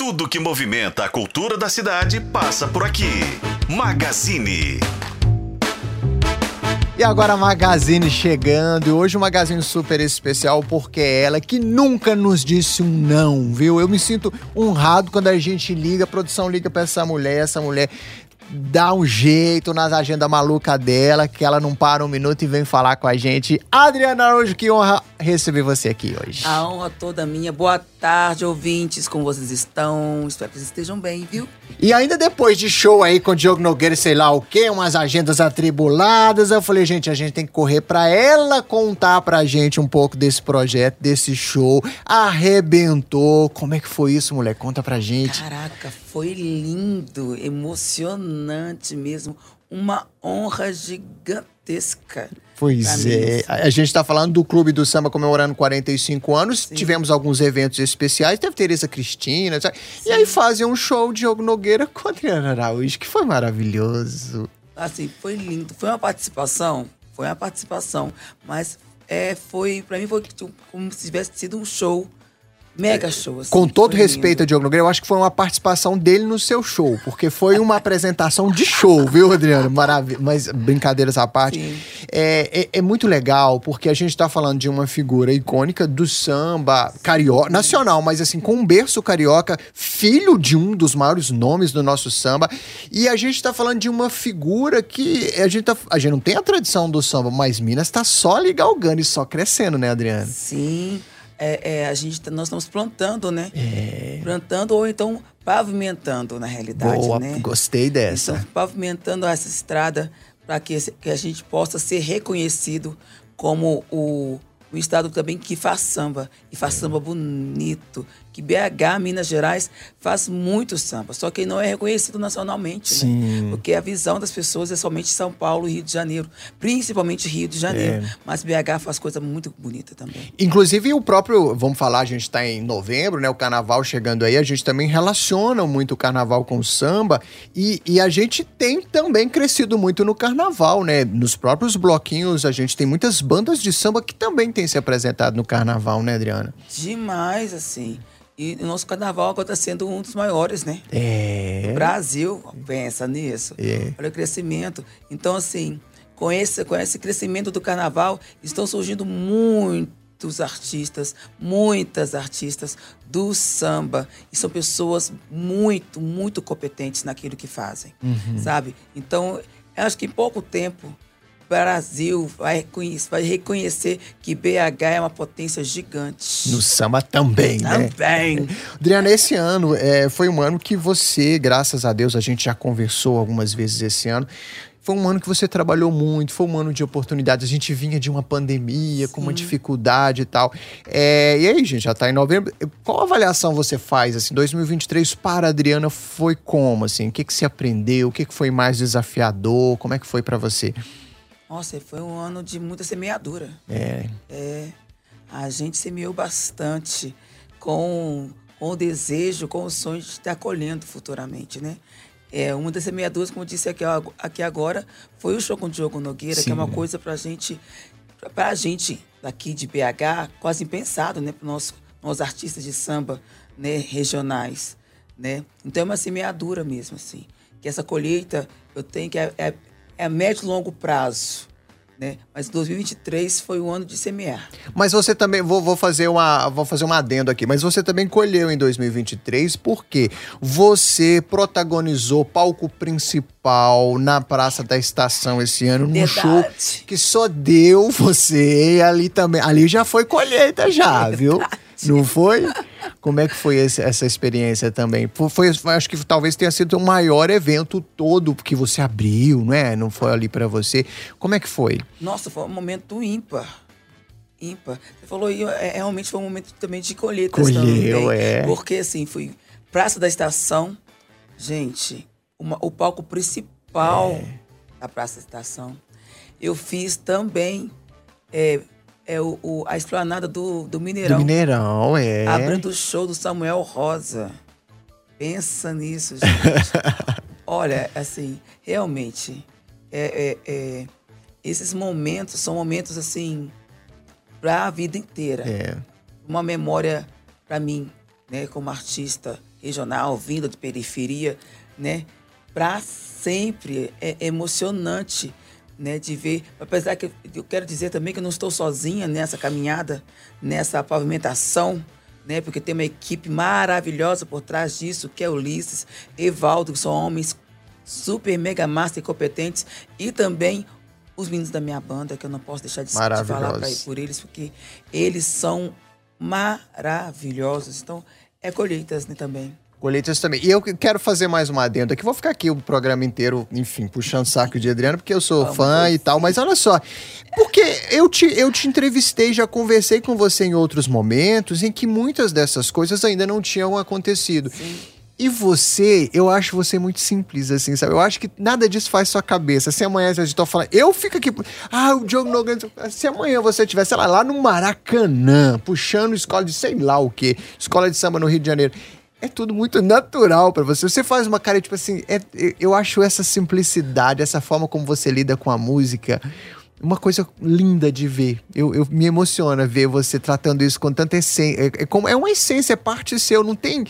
Tudo que movimenta a cultura da cidade passa por aqui. Magazine. E agora a Magazine chegando, e hoje um Magazine super especial porque é ela que nunca nos disse um não, viu? Eu me sinto honrado quando a gente liga, a produção liga pra essa mulher, essa mulher dá um jeito nas agendas maluca dela, que ela não para um minuto e vem falar com a gente. Adriana Araújo, que honra receber você aqui hoje. A honra toda minha. Boa tarde, ouvintes, como vocês estão? Espero que vocês estejam bem, viu? E ainda depois de show aí com o Diogo Nogueira, sei lá o quê, umas agendas atribuladas, eu falei, gente, a gente tem que correr pra ela contar pra gente um pouco desse projeto, desse show. Arrebentou. Como é que foi isso, mulher? Conta pra gente. Caraca, foi lindo, emocionante mesmo. Uma honra gigantesca. Pois é. A gente tá falando do Clube do Samba comemorando 45 anos. Sim. Tivemos alguns eventos especiais. Teve Tereza Cristina. E aí fazem um show de Diogo Nogueira com a Adriana Araújo, que foi maravilhoso. Assim, foi lindo. Foi uma participação. Foi uma participação. Mas é, foi, para mim, foi como se tivesse sido um show Mega show. Assim, Com todo respeito a Diogo Nogueira, eu acho que foi uma participação dele no seu show, porque foi uma apresentação de show, viu, Adriano? Maravilha. Mas brincadeiras à parte. É, é, é, muito legal, porque a gente tá falando de uma figura icônica do samba carioca, nacional, mas assim, com um berço carioca, filho de um dos maiores nomes do nosso samba. E a gente tá falando de uma figura que a gente, tá, a gente não tem a tradição do samba, mas Minas tá só ali galgando e só crescendo, né, Adriano? Sim é, é, a gente, tá, nós estamos plantando, né? É. Plantando ou então pavimentando, na realidade, Boa, né? Gostei dessa. Então, pavimentando essa estrada para que, que a gente possa ser reconhecido como o, o estado também que faz samba, e faz samba bonito, que BH, Minas Gerais, faz muito samba, só que não é reconhecido nacionalmente, né? Sim. né? Porque a visão das pessoas é somente São Paulo e Rio de Janeiro, principalmente Rio de Janeiro. É. Mas BH faz coisa muito bonita também. Inclusive o próprio, vamos falar, a gente está em novembro, né? O carnaval chegando aí, a gente também relaciona muito o carnaval com o samba e, e a gente tem também crescido muito no carnaval, né? Nos próprios bloquinhos, a gente tem muitas bandas de samba que também têm se apresentado no carnaval, né, Adriana? Demais, assim. E o nosso carnaval agora está sendo um dos maiores, né? É. O Brasil, pensa nisso. É. Olha o crescimento. Então, assim, com esse, com esse crescimento do carnaval, estão surgindo muitos artistas, muitas artistas do samba. E são pessoas muito, muito competentes naquilo que fazem, uhum. sabe? Então, eu acho que em pouco tempo Brasil vai, vai reconhecer que BH é uma potência gigante. No samba também, né? Também. Adriana, esse ano é, foi um ano que você, graças a Deus, a gente já conversou algumas vezes esse ano, foi um ano que você trabalhou muito, foi um ano de oportunidades. A gente vinha de uma pandemia, Sim. com uma dificuldade e tal. É, e aí, gente, já tá em novembro. Qual avaliação você faz, assim, 2023 para a Adriana foi como, assim? O que, que você aprendeu? O que, que foi mais desafiador? Como é que foi para você? Nossa, foi um ano de muita semeadura. É. É. A gente semeou bastante com, com o desejo, com o sonho de estar colhendo futuramente, né? É, uma das semeaduras, como eu disse aqui, aqui agora, foi o show com o Diogo Nogueira, Sim. que é uma coisa pra gente, pra gente daqui de BH, quase impensado, né? Para nós, nós artistas de samba né, regionais, né? Então é uma semeadura mesmo, assim. Que essa colheita, eu tenho que... É, é, é médio e longo prazo. Né? Mas 2023 foi o ano de semear. Mas você também, vou, vou, fazer uma, vou fazer um adendo aqui, mas você também colheu em 2023 porque você protagonizou palco principal na Praça da Estação esse ano, num Verdade. show que só deu você ali também, ali já foi colheita já, Verdade. viu? Não foi? Como é que foi esse, essa experiência também? Foi, acho que talvez tenha sido o maior evento todo que você abriu, não é? Não foi ali para você. Como é que foi? Nossa, foi um momento ímpar. Ímpar. Você falou aí, é, realmente foi um momento também de colheita. Colheu, também, é. Porque assim, fui Praça da Estação, gente, uma, o palco principal é. da Praça da Estação. Eu fiz também é, é o, o, a esplanada do, do Mineirão. Do Mineirão, é. Abrindo o show do Samuel Rosa. Pensa nisso, gente. Olha, assim, realmente, é, é, é, esses momentos são momentos, assim, para a vida inteira. É. Uma memória para mim, né, como artista, regional, vinda de periferia, né? Para sempre é emocionante, né? De ver, apesar que eu quero dizer também que eu não estou sozinha nessa caminhada, nessa pavimentação, né? Porque tem uma equipe maravilhosa por trás disso, que é Ulisses, Evaldo, que são homens super mega master e competentes e também os meninos da minha banda, que eu não posso deixar de, de falar pra, por eles, porque eles são maravilhosos. Então, é colheitas né, também. Colheitas também. E eu quero fazer mais uma adenda aqui. Vou ficar aqui o programa inteiro, enfim, puxando saco de Adriano, porque eu sou Vamos fã ver. e tal. Mas olha só, porque eu te, eu te entrevistei, já conversei com você em outros momentos em que muitas dessas coisas ainda não tinham acontecido. Sim. E você, eu acho você muito simples, assim, sabe? Eu acho que nada disso faz sua cabeça. Se amanhã gente tá falando, eu fico aqui, ah, o Diogo Nogan, se amanhã você estivesse, sei lá, lá no Maracanã, puxando escola de sei lá o quê, escola de samba no Rio de Janeiro, é tudo muito natural para você. Você faz uma cara, tipo assim, é, eu acho essa simplicidade, essa forma como você lida com a música, uma coisa linda de ver. Eu, eu me emociona ver você tratando isso com tanta essência. É, é, como, é uma essência, é parte seu. Não tem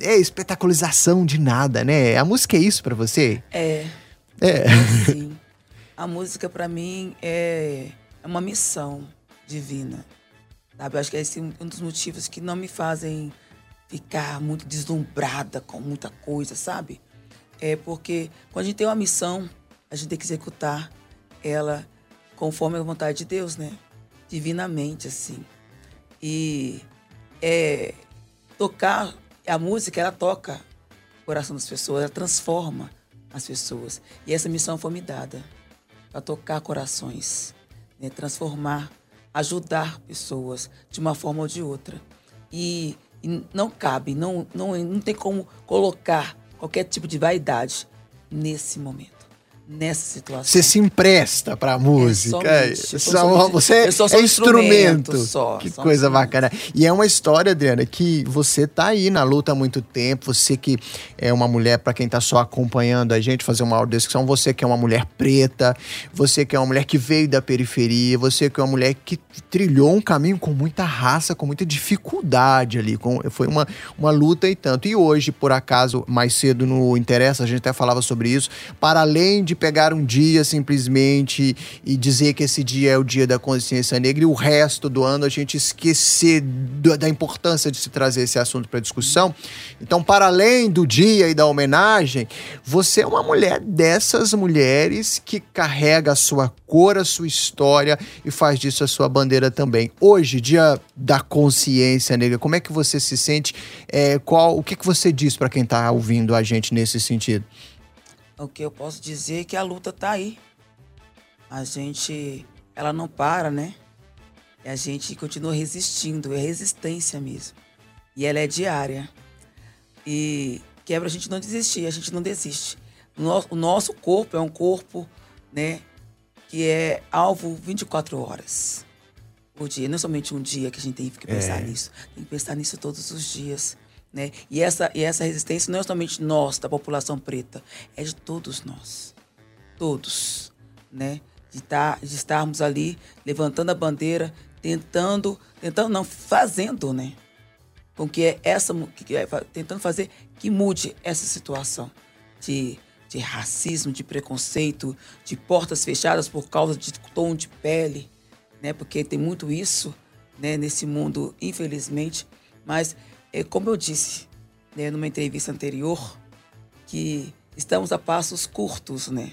é espetacularização de nada, né? A música é isso para você? É. É. Sim. A música para mim é, é uma missão divina. Sabe? Eu acho que esse é um dos motivos que não me fazem ficar muito deslumbrada com muita coisa, sabe? É porque quando a gente tem uma missão, a gente tem que executar ela conforme a vontade de Deus, né? Divinamente, assim. E é, tocar a música, ela toca o coração das pessoas, ela transforma as pessoas. E essa missão foi me dada para tocar corações, né? transformar, ajudar pessoas de uma forma ou de outra. E, e não cabe, não, não, não tem como colocar qualquer tipo de vaidade nesse momento nessa situação. Você se empresta pra música. É, somente, só, você só é instrumento. Só, que só coisa bacana. E é uma história, Adriana, que você tá aí na luta há muito tempo. Você que é uma mulher, para quem tá só acompanhando a gente, fazer uma audiodescrição, você que é uma mulher preta, você que é uma mulher que veio da periferia, você que é uma mulher que trilhou um caminho com muita raça, com muita dificuldade ali. Com, foi uma, uma luta e tanto. E hoje, por acaso, mais cedo no Interessa, a gente até falava sobre isso, para além de de pegar um dia simplesmente e dizer que esse dia é o dia da consciência negra e o resto do ano a gente esquecer do, da importância de se trazer esse assunto para discussão. Então, para além do dia e da homenagem, você é uma mulher dessas mulheres que carrega a sua cor, a sua história e faz disso a sua bandeira também. Hoje, dia da consciência negra, como é que você se sente? É, qual, o que, que você diz para quem está ouvindo a gente nesse sentido? O que eu posso dizer é que a luta está aí. A gente, ela não para, né? E a gente continua resistindo, é resistência mesmo. E ela é diária. E que é pra gente não desistir, a gente não desiste. O nosso corpo é um corpo, né, que é alvo 24 horas por dia. Não é somente um dia que a gente tem que pensar é. nisso. Tem que pensar nisso todos os dias. Né? E, essa, e essa resistência não é somente nós, da população preta, é de todos nós. Todos. Né? De, tá, de estarmos ali levantando a bandeira, tentando, tentando não, fazendo, né? Com que é essa, que é, tentando fazer que mude essa situação de, de racismo, de preconceito, de portas fechadas por causa de tom de pele, né? Porque tem muito isso, né? Nesse mundo, infelizmente. Mas é, como eu disse né, numa entrevista anterior, que estamos a passos curtos, né?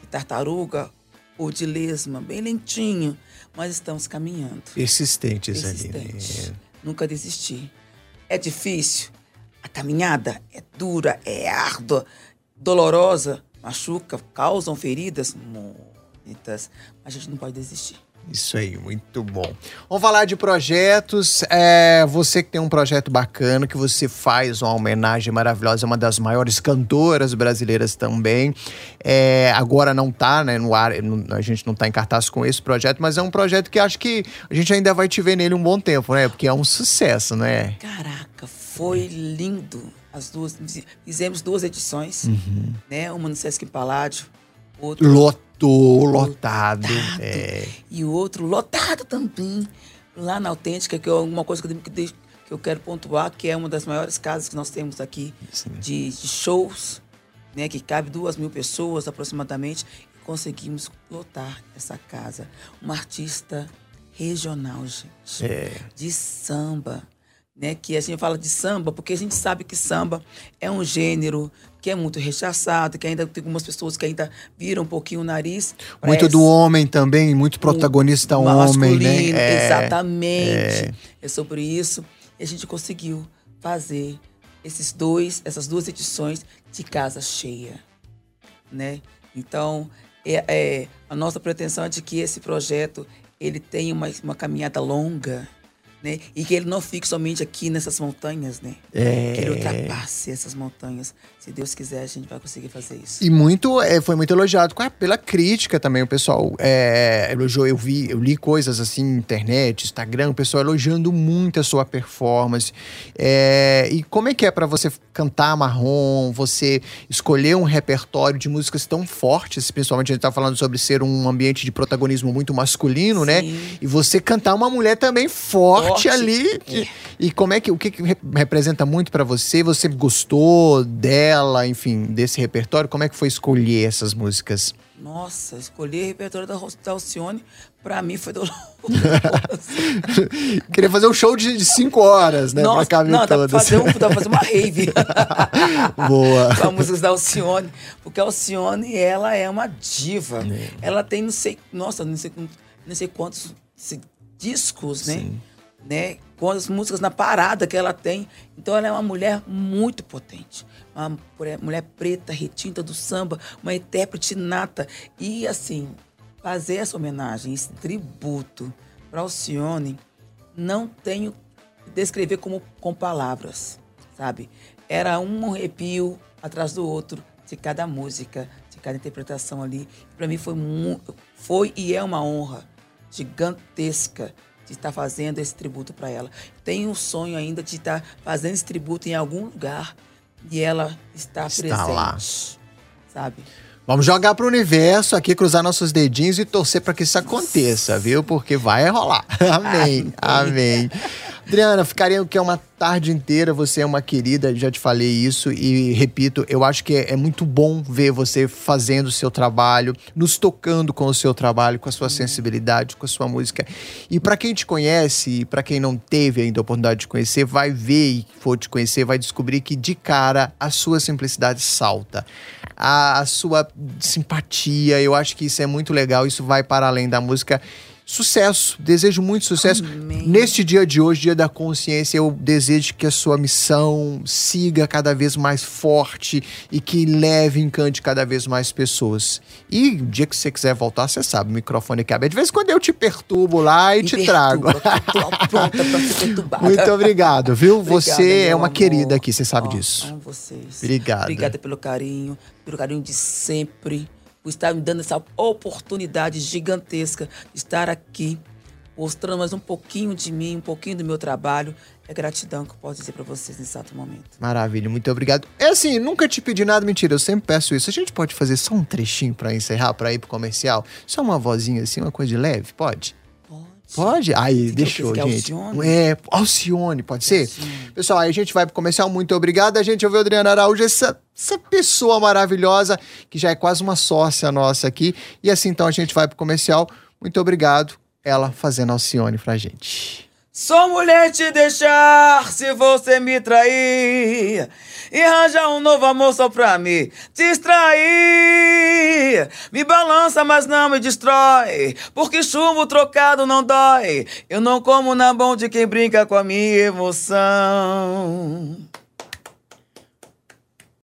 De tartaruga ou de lesma, bem lentinho, mas estamos caminhando. Persistentes, Persistente. ali. Né? Nunca desistir. É difícil? A caminhada é dura, é árdua, dolorosa, machuca, causam feridas muitas, mas a gente não pode desistir. Isso aí, muito bom. Vamos falar de projetos. É, você que tem um projeto bacana, que você faz uma homenagem maravilhosa, uma das maiores cantoras brasileiras também. É, agora não tá, né, no ar, a gente não tá em cartaz com esse projeto, mas é um projeto que acho que a gente ainda vai te ver nele um bom tempo, né? Porque é um sucesso, né? Caraca, foi lindo. As duas, fizemos duas edições, uhum. né? Uma no Sesc Paládio, outra Lotou, lotado. lotado. É. E o outro lotado também. Lá na Autêntica, que é uma coisa que eu que eu quero pontuar, que é uma das maiores casas que nós temos aqui de, de, shows, né, que cabe duas mil pessoas aproximadamente, e conseguimos lotar essa casa. Uma artista regional, gente, É. de samba, né? Que a gente fala de samba porque a gente sabe que samba é um gênero que é muito rechaçado, que ainda tem algumas pessoas que ainda viram um pouquinho o nariz. Muito do homem também, muito protagonista homem, masculino, né? É, exatamente. É. sobre isso. E a gente conseguiu fazer esses dois, essas duas edições de casa cheia, né? Então, é, é, a nossa pretensão é de que esse projeto ele tenha uma, uma caminhada longa, né? E que ele não fique somente aqui nessas montanhas, né? É. Que ele ultrapasse essas montanhas. Se Deus quiser, a gente vai conseguir fazer isso. E muito, é, foi muito elogiado pela crítica também. O pessoal é, elogiou, eu vi, eu li coisas assim na internet, Instagram, o pessoal elogiando muito a sua performance. É, e como é que é pra você cantar marrom, você escolher um repertório de músicas tão fortes, principalmente a gente tá falando sobre ser um ambiente de protagonismo muito masculino, né? Sim. E você cantar uma mulher também forte, Ali. que- E como é que o que, que re- representa muito pra você? Você gostou dela, enfim, desse repertório? Como é que foi escolher essas músicas? Nossa, escolher o repertório da, Alcione, pra mim foi doloroso. Queria fazer um show de, de cinco horas, né? Nossa, pra caber não, dá pra, todas. fazer um, dá pra fazer uma rave. Boa. Com as músicas da Alcione. Porque a Alcione, ela é uma diva. Ela tem, não sei, nossa, não sei, não sei quantos discos, né? Né? Quantas músicas na parada que ela tem. Então ela é uma mulher muito potente. Uma mulher- preta, retinta do samba, uma intérprete nata. E assim, fazer essa homenagem, esse tributo para Alcione, não tenho que descrever como com palavras, sabe? Era um arrepio atrás do outro de cada música, de cada interpretação ali. Para mim foi foi e é uma honra gigantesca de estar fazendo esse tributo para ela. Tenho um sonho ainda de estar fazendo esse tributo em algum lugar e ela está, Está presente, lá. sabe? Vamos jogar pro universo aqui, cruzar nossos dedinhos e torcer pra que isso aconteça, viu? Porque vai rolar. Amém. Amém. Adriana, ficaria que é uma tarde inteira, você é uma querida, já te falei isso e repito, eu acho que é, é muito bom ver você fazendo o seu trabalho, nos tocando com o seu trabalho, com a sua sensibilidade, com a sua música. E pra quem te conhece e pra quem não teve ainda a oportunidade de conhecer, vai ver e for te conhecer, vai descobrir que de cara a sua simplicidade salta. A, a sua simpatia, eu acho que isso é muito legal, isso vai para além da música. Sucesso, desejo muito sucesso. Amém. Neste dia de hoje, dia da consciência, eu desejo que a sua missão siga cada vez mais forte e que leve e encante cada vez mais pessoas. E o dia que você quiser voltar, você sabe, o microfone é aberto. De vez em quando eu te perturbo lá e Me te trago. perturba, Tô pronta pra. Muito obrigado, viu? Obrigada, você é uma amor. querida aqui, você sabe Ó, disso. Amo vocês. Obrigado. Obrigada pelo carinho, pelo carinho de sempre, por estar me dando essa oportunidade gigantesca de estar aqui, mostrando mais um pouquinho de mim, um pouquinho do meu trabalho. É gratidão que eu posso dizer para vocês nesse exato momento. Maravilha, muito obrigado. É assim, nunca te pedi nada, mentira, eu sempre peço isso. A gente pode fazer só um trechinho pra encerrar, pra ir pro comercial? Só uma vozinha assim, uma coisa de leve? Pode? Pode. Aí, Você deixou, o gente. Alcione? É, Alcione, pode ser? Alcione. Pessoal, aí a gente vai pro comercial, muito obrigado. A gente ouviu a Adriana Araújo, essa, essa pessoa maravilhosa, que já é quase uma sócia nossa aqui. E assim, então, a gente vai pro comercial. Muito obrigado, ela fazendo Alcione pra gente. Sou mulher te deixar se você me trair e arranjar um novo amor só pra me distrair. Me balança, mas não me destrói, porque chumbo trocado não dói. Eu não como na mão de quem brinca com a minha emoção.